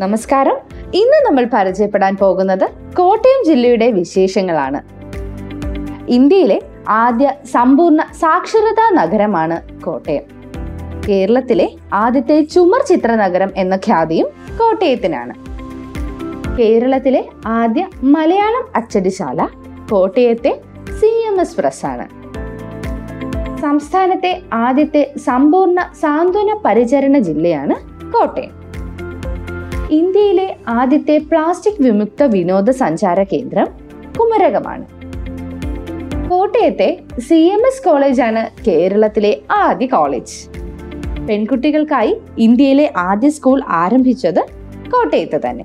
നമസ്കാരം. ഇന്ന് നമ്മൾ പരിചയപ്പെടാൻ പോകുന്നത് കോട്ടയം ജില്ലയുടെ വിശേഷങ്ങളാണ്. ഇന്ത്യയിലെ ആദ്യ സമ്പൂർണ സാക്ഷരതാ നഗരമാണ് കോട്ടയം. കേരളത്തിലെ ആദ്യത്തെ ചുമർ ചിത്ര നഗരം എന്ന ഖ്യാതിയും കോട്ടയത്തിനാണ്. കേരളത്തിലെ ആദ്യ മലയാളം അച്ചടിശാല കോട്ടയത്തെ സി എം എസ് പ്രസ് ആണ്. സംസ്ഥാനത്തെ ആദ്യത്തെ സമ്പൂർണ സാന്ത്വന പരിചരണ ജില്ലയാണ് കോട്ടയം. ഇന്ത്യയിലെ ആദ്യത്തെ പ്ലാസ്റ്റിക് വിമുക്ത വിനോദസഞ്ചാര കേന്ദ്രം കുമരകമാണ്. കോട്ടയത്തെ സി എം എസ് കോളേജാണ് കേരളത്തിലെ ആദ്യ കോളേജ്. പെൺകുട്ടികൾക്കായി ഇന്ത്യയിലെ ആദ്യ സ്കൂൾ ആരംഭിച്ചത് കോട്ടയത്ത് തന്നെ.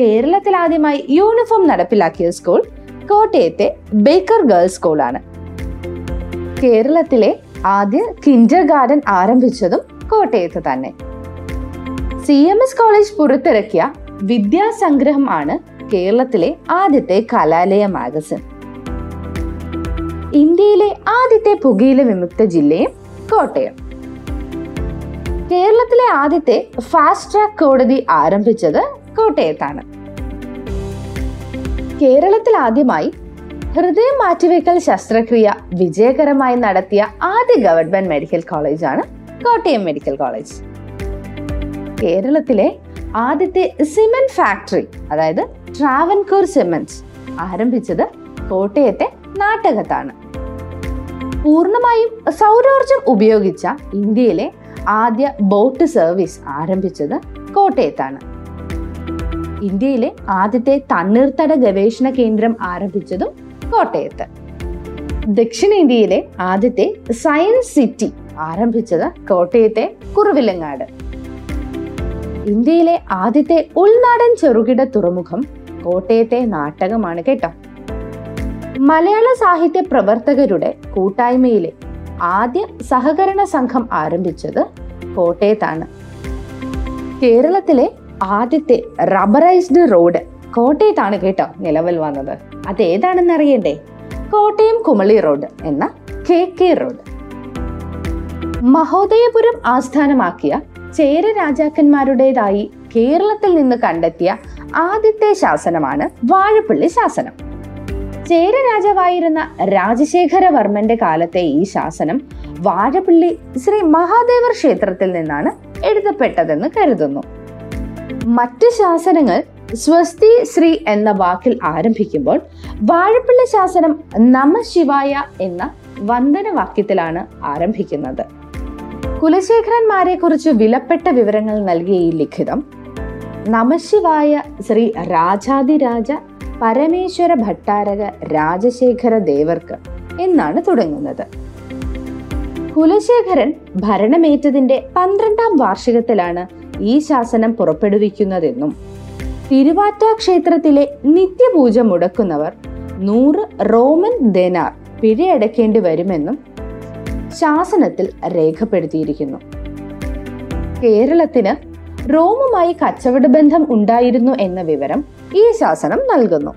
കേരളത്തിൽ ആദ്യമായി യൂണിഫോം നടപ്പിലാക്കിയ സ്കൂൾ കോട്ടയത്തെ ബേക്കർ ഗേൾസ് സ്കൂളാണ്. കേരളത്തിലെ ആദ്യ കിൻഡർ ഗാർഡൻ ആരംഭിച്ചതും കോട്ടയത്ത് തന്നെ. സി എം എസ് കോളേജ് പുറത്തിറക്കിയ വിദ്യാസംഗ്രഹം ആണ് കേരളത്തിലെ ആദ്യത്തെ കലാലയ മാഗസിൻ. ഇന്ത്യയിലെ ആദ്യത്തെ പുകയില വിമുക്ത ജില്ലയും കോട്ടയം. കേരളത്തിലെ ആദ്യത്തെ ഫാസ്റ്റ് ട്രാക്ക് കോടതി ആരംഭിച്ചത് കോട്ടയത്താണ്. കേരളത്തിൽ ആദ്യമായി ഹൃദയം മാറ്റിവെക്കൽ ശസ്ത്രക്രിയ വിജയകരമായി നടത്തിയ ആദ്യ ഗവൺമെന്റ് മെഡിക്കൽ കോളേജാണ് കോട്ടയം മെഡിക്കൽ കോളേജ്. കേരളത്തിലെ ആദ്യത്തെ സിമെന്റ് ഫാക്ടറി അതായത് ട്രാവൻകൂർ സിമെന്റ് ആരംഭിച്ചത് കോട്ടയത്തെ നാട്ടകത്താണ്. പൂർണമായും സൗരോർജം ഉപയോഗിച്ച ഇന്ത്യയിലെ ആദ്യ ബോട്ട് സർവീസ് ആരംഭിച്ചത് കോട്ടയത്താണ്. ഇന്ത്യയിലെ ആദ്യത്തെ തണ്ണീർത്തട ഗവേഷണ കേന്ദ്രം ആരംഭിച്ചതും കോട്ടയത്ത്. ദക്ഷിണേന്ത്യയിലെ ആദ്യത്തെ സയൻസ് സിറ്റി ആരംഭിച്ചത് കോട്ടയത്തെ കുറുവിലങ്ങാട്. ഇന്ത്യയിലെ ആദ്യത്തെ ഉൾനാടൻ ചെറുകിട തുറമുഖം കോട്ടയത്തെ നാട്ടകമാണ് കേട്ടോ. മലയാള സാഹിത്യ പ്രവർത്തകരുടെ കൂട്ടായ്മയിലെ ആദ്യ സഹകരണ സംഘം ആരംഭിച്ചത് കോട്ടയത്താണ്. കേരളത്തിലെ ആദ്യത്തെ റബ്ബറൈസ്ഡ് റോഡ് കോട്ടയത്താണ് കേട്ടോ നിലവിൽ വന്നത്. അത് ഏതാണെന്ന് അറിയണ്ടേ കോട്ടയം കുമളി റോഡ് എന്ന കെ കെ റോഡ്. മഹോദയപുരം ആസ്ഥാനമാക്കിയ ചേര രാജാക്കന്മാരുടേതായി കേരളത്തിൽ നിന്ന് കണ്ടെത്തിയ ആദ്യത്തെ ശാസനമാണ് വാഴപ്പള്ളി ശാസനം. ചേര രാജാവായിരുന്ന രാജശേഖരവർമ്മന്റെ കാലത്തെ ഈ ശാസനം വാഴപ്പള്ളി ശ്രീ മഹാദേവർ ക്ഷേത്രത്തിൽ നിന്നാണ് എഴുതപ്പെട്ടതെന്ന് കരുതുന്നു. മറ്റ് ശാസനങ്ങൾ സ്വസ്തി ശ്രീ എന്ന വാക്കിൽ ആരംഭിക്കുമ്പോൾ വാഴപ്പള്ളി ശാസനം നമ ശിവായ എന്ന വന്ദനവാക്യത്തിലാണ് ആരംഭിക്കുന്നത്. കുലശേഖരന്മാരെ കുറിച്ച് വിലപ്പെട്ട വിവരങ്ങൾ നൽകിയ ഈ ലിഖിതം നമശിവായ ശ്രീ രാജാതിരാജ പരമേശ്വര ഭട്ടാരക രാജശേഖര ദേവർക്ക് എന്നാണ് തുടങ്ങുന്നത്. കുലശേഖരൻ ഭരണമേറ്റതിന്റെ പന്ത്രണ്ടാം വാർഷികത്തിലാണ് ഈ ശാസനം പുറപ്പെടുവിക്കുന്നതെന്നും തിരുവാറ്റ ക്ഷേത്രത്തിലെ നിത്യപൂജ മുടക്കുന്നവർ നൂറ് റോമൻ ദെനാർ പിഴയടക്കേണ്ടി വരുമെന്നും ശാസനത്തിൽ രേഖപ്പെടുത്തിയിരിക്കുന്നു. കേരളത്തിന് റോമുമായി കച്ചവട ബന്ധം ഉണ്ടായിരുന്നു എന്ന വിവരം ഈ ശാസനം നൽകുന്നു.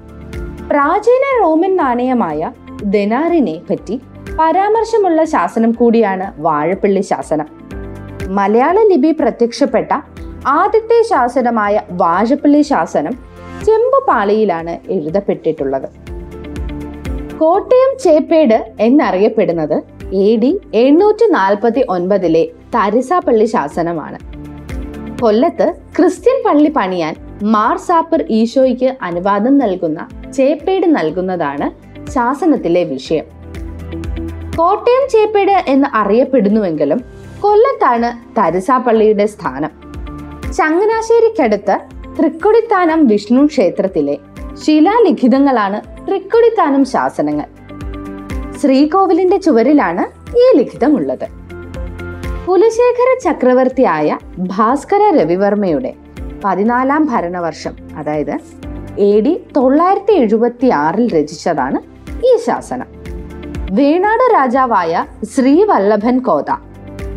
പ്രാചീന റോമൻ നാണയമായ ദനാറിനെ പറ്റി പരാമർശമുള്ള ശാസനം കൂടിയാണ് വാഴപ്പള്ളി ശാസനം. മലയാള ലിപി പ്രത്യക്ഷപ്പെട്ട ആദ്യത്തെ ശാസനമായ വാഴപ്പള്ളി ശാസനം ചെമ്പുപാളിയിലാണ് എഴുതപ്പെട്ടിട്ടുള്ളത്. കോട്ടയം ചേപ്പേട് എന്നറിയപ്പെടുന്നത് എ ഡി എണ്ണൂറ്റി നാൽപ്പത്തി ഒൻപതിലെ തരിസാപ്പള്ളി ശാസനമാണ്. കൊല്ലത്ത് ക്രിസ്ത്യൻ പള്ളി പണിയാൻ മാർ സാപ്പർ ഈശോയ്ക്ക് അനുവാദം നൽകുന്ന ചേപ്പേട് നൽകുന്നതാണ് ശാസനത്തിലെ വിഷയം. കോട്ടയം ചേപ്പേട് എന്ന് അറിയപ്പെടുന്നുവെങ്കിലും കൊല്ലത്താണ് തരിസാപ്പള്ളിയുടെ സ്ഥാനം. ചങ്ങനാശ്ശേരിക്കടുത്ത് തൃക്കൊടിത്താനം വിഷ്ണു ക്ഷേത്രത്തിലെ ശിലാലിഖിതങ്ങളാണ് തൃക്കൊടിത്താനം ശാസനങ്ങൾ. ശ്രീകോവിലിന്റെ ചുവരിലാണ് ഈ ലിഖിതമുള്ളത്. കുലശേഖര ചക്രവർത്തിയായ ഭാസ്കര രവിവർമ്മയുടെ പതിനാലാം ഭരണവർഷം അതായത് എ ഡി തൊള്ളായിരത്തി എഴുപത്തി ആറിൽ രചിച്ചതാണ് ഈ ശാസനം. വേണാട് രാജാവായ ശ്രീവല്ലഭൻ കോത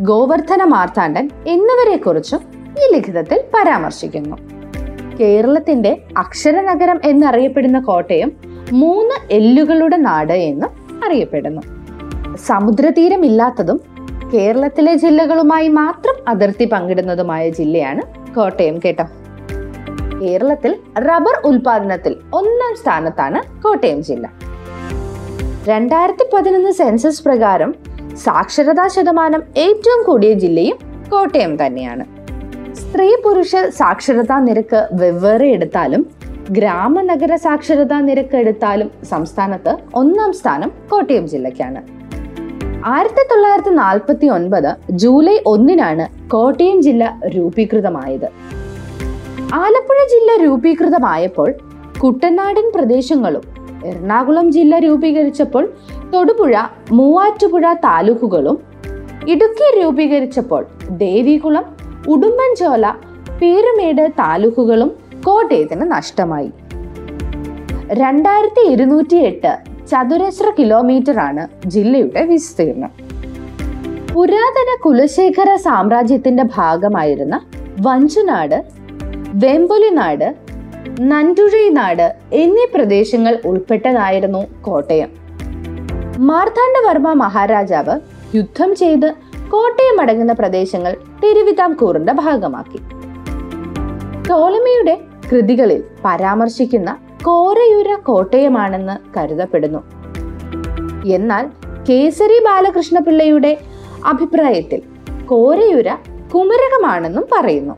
ഗോവർദ്ധന മാർത്താണ്ഡൻ എന്നിവരെ കുറിച്ചും ഈ ലിഖിതത്തിൽ പരാമർശിക്കുന്നു. കേരളത്തിന്റെ അക്ഷരനഗരം എന്നറിയപ്പെടുന്ന കോട്ടയം മൂന്ന് എല്ലുകളുടെ നാട് എന്നും അറിയപ്പെടുന്നു സമുദ്രതീരമില്ലാത്തതും കേരളത്തിലെ ജില്ലകളുമായി മാത്രം അതിർത്തി പങ്കിടുന്നതുമായ ജില്ലയാണ് കോട്ടയം കേട്ടോ. കേരളത്തിൽ റബ്ബർ ഉൽപാദനത്തിൽ ഒന്നാം സ്ഥാനത്താണ് കോട്ടയം ജില്ല. രണ്ടായിരത്തി പതിനൊന്ന് സെൻസസ് പ്രകാരം സാക്ഷരതാ ശതമാനം ഏറ്റവും കൂടിയ ജില്ലയും കോട്ടയം തന്നെയാണ്. സ്ത്രീ പുരുഷ സാക്ഷരതാ നിരക്ക് വെവ്വേറെ എടുത്താലും ഗ്രാമ നഗര സാക്ഷരതാ നിരക്ക് എടുത്താലും സംസ്ഥാനത്ത് ഒന്നാം സ്ഥാനം കോട്ടയം ജില്ലയ്ക്കാണ്. ആയിരത്തി തൊള്ളായിരത്തി നാൽപ്പത്തി ഒൻപത് ജൂലൈ ഒന്നിനാണ് കോട്ടയം ജില്ല രൂപീകൃതമായത്. ആലപ്പുഴ ജില്ല രൂപീകൃതമായപ്പോൾ കുട്ടനാടൻ പ്രദേശങ്ങളും എറണാകുളം ജില്ല രൂപീകരിച്ചപ്പോൾ തൊടുപുഴ മൂവാറ്റുപുഴ താലൂക്കുകളും ഇടുക്കി രൂപീകരിച്ചപ്പോൾ ദേവികുളം ഉടുമ്പൻചോല പീരുമേട് താലൂക്കുകളും കോട്ടയത്തിന് നഷ്ടമായി. രണ്ടായിരത്തി ഇരുന്നൂറ്റി എട്ട് ചതുരശ്ര കിലോമീറ്റർ ആണ് ജില്ലയുടെ വിസ്തീർണം പുരാതന കുലശേഖര സാമ്രാജ്യത്തിന്റെ ഭാഗമായിരുന്ന വഞ്ചുനാട് വെമ്പുലിനാട് നന്റുഴൈനാട് എന്നീ പ്രദേശങ്ങൾ ഉൾപ്പെട്ടതായിരുന്നു കോട്ടയം. മാർത്താണ്ഡവർമ്മ മഹാരാജാവ് യുദ്ധം ചെയ്ത് കോട്ടയം അടങ്ങുന്ന പ്രദേശങ്ങൾ തിരുവിതാംകൂറിന്റെ ഭാഗമാക്കി. ടോളമിയുടെ കൃതികളിൽ പരാമർശിക്കുന്ന കോരയൂര കോട്ടയമാണെന്ന് കരുതപ്പെടുന്നു. എന്നാൽ കേസരി ബാലകൃഷ്ണപിള്ളയുടെ അഭിപ്രായത്തിൽ കോരയൂര കുമരകമാണെന്നും പറയുന്നു.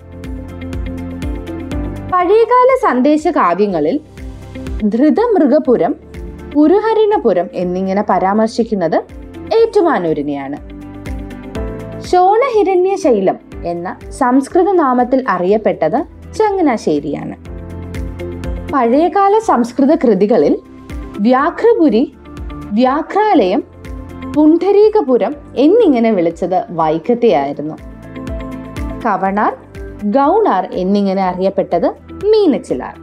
പഴയകാല സന്ദേശ കാവ്യങ്ങളിൽ ധൃതമൃഗപുരം പുരുഹരിണപുരം എന്നിങ്ങനെ പരാമർശിക്കുന്നത് ഏറ്റുമാനൂരിനെയാണ്. ശോണഹിരണ്യ ശൈലം എന്ന സംസ്കൃത നാമത്തിൽ അറിയപ്പെട്ടത് ചങ്ങനാശ്ശേരിയാണ്. പഴയകാല സംസ്കൃത കൃതികളിൽ വ്യാഘ്രപുരി വ്യാഘ്രാലയം പുണ്ഡരീകപുരം എന്നിങ്ങനെ വിളിച്ചത് വൈക്കത്തെയായിരുന്നു കവണാർ ഗൗണാർ എന്നിങ്ങനെ അറിയപ്പെട്ടത് മീനച്ചിലാർ.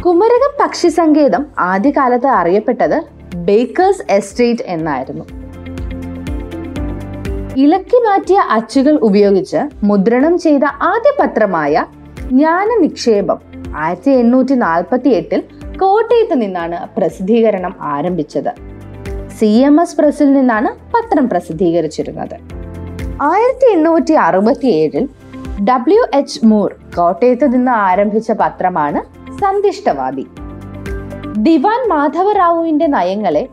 കുമരകം പക്ഷി സങ്കേതം ആദ്യകാലത്ത് അറിയപ്പെട്ടത് ബേക്കേഴ്സ് എസ്റ്റേറ്റ് എന്നായിരുന്നു. ഇളക്കി മാറ്റിയ അച്ചുകൾ ഉപയോഗിച്ച് മുദ്രണം ചെയ്ത ആദ്യ പത്രമായ ജ്ഞാന നിക്ഷേപം ആയിരത്തി എണ്ണൂറ്റി നാൽപ്പത്തി എട്ടിൽ കോട്ടയത്ത് നിന്നാണ് പ്രസിദ്ധീകരണം ആരംഭിച്ചത്. സി എം എസ് പ്രസിൽ നിന്നാണ് പത്രം പ്രസിദ്ധീകരിച്ചിരുന്നത്. ആയിരത്തി എണ്ണൂറ്റി അറുപത്തി ഏഴിൽ ഡബ്ല്യു എച്ച് മൂർ കോട്ടയത്ത് നിന്ന് ആരംഭിച്ച പത്രമാണ് സന്തിഷ്ടവാദി ദിവാൻ മാധവറാവുവിന്റെ നയങ്ങളെ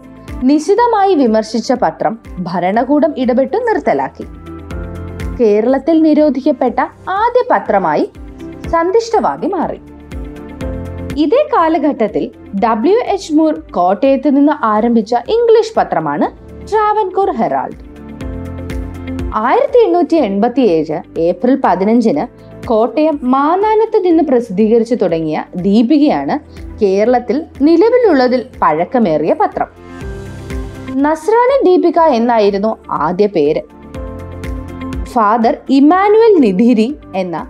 നിശിതമായി വിമർശിച്ച പത്രം ഭരണകൂടം ഇടപെട്ട് നിർത്തലാക്കി. കേരളത്തിൽ നിരോധിക്കപ്പെട്ട ആദ്യ പത്രമായി സന്തിഷ്ടവാദി മാറി. ഇതേ കാലഘട്ടത്തിൽ ഡബ്ല്യു എച്ച് മൂർ കോട്ടയത്ത് നിന്ന് ആരംഭിച്ച ഇംഗ്ലീഷ് പത്രമാണ് ട്രാവൻകൂർ ഹെറാൾഡ്. ആയിരത്തി എണ്ണൂറ്റി എൺപത്തി ഏഴ് ഏപ്രിൽ പതിനഞ്ചിന് കോട്ടയം മാനാനത്ത് നിന്ന് പ്രസിദ്ധീകരിച്ചു തുടങ്ങിയ ദീപികയാണ് കേരളത്തിൽ നിലവിലുള്ളതിൽ പഴക്കമേറിയ പത്രം. നസ്രാണി ദീപിക എന്നായിരുന്നു ആദ്യ പേര്. ഫാദർ ഇമാനുവൽ നിധിരി എന്ന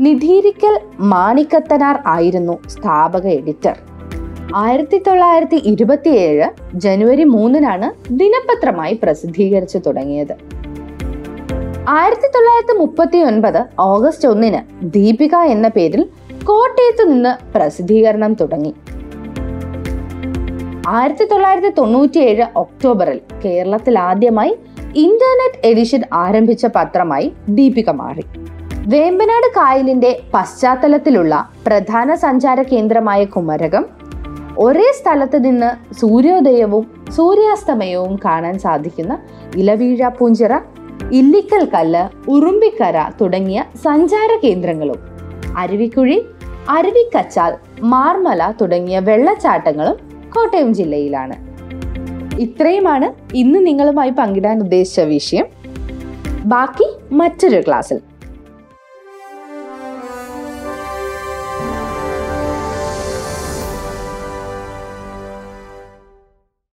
നിധീരിക്കൽ മാണിക്കത്തനാർ ആയിരുന്നു സ്ഥാപക എഡിറ്റർ. ആയിരത്തി തൊള്ളായിരത്തി ഇരുപത്തിയേഴ് ജനുവരി മൂന്നിനാണ് ദിനപത്രമായി പ്രസിദ്ധീകരിച്ചു തുടങ്ങിയത്. ആയിരത്തി തൊള്ളായിരത്തി മുപ്പത്തി ഒൻപത് ഓഗസ്റ്റ് ഒന്നിന് ദീപിക എന്ന പേരിൽ കോട്ടയത്ത് നിന്ന് പ്രസിദ്ധീകരണം തുടങ്ങി. ആയിരത്തി തൊള്ളായിരത്തി തൊണ്ണൂറ്റി ഏഴ് ഒക്ടോബറിൽ കേരളത്തിൽ ആദ്യമായി ഇന്റർനെറ്റ് എഡിഷൻ ആരംഭിച്ച പത്രമായി ദീപിക മാറി. വേമ്പനാട് കായലിന്റെ പശ്ചാത്തലത്തിലുള്ള പ്രധാന സഞ്ചാര കേന്ദ്രമായ കുമരകം ഒരേ സ്ഥലത്ത് നിന്ന് സൂര്യോദയവും സൂര്യാസ്തമയവും കാണാൻ സാധിക്കുന്ന ഇലവീഴ പൂഞ്ചിറ ഇല്ലിക്കൽ കല്ല് ഉറുമ്പിക്കര തുടങ്ങിയ സഞ്ചാര കേന്ദ്രങ്ങളും അരുവിക്കുഴി അരുവിക്കച്ചാൽ മാർമല തുടങ്ങിയ വെള്ളച്ചാട്ടങ്ങളും കോട്ടയം ജില്ലയിലാണ്. ഇത്രയുമാണ് ഇന്ന് നിങ്ങളുമായി പങ്കിടാൻ ഉദ്ദേശിച്ച വിഷയം. ബാക്കി മറ്റൊരു ക്ലാസ്സിൽ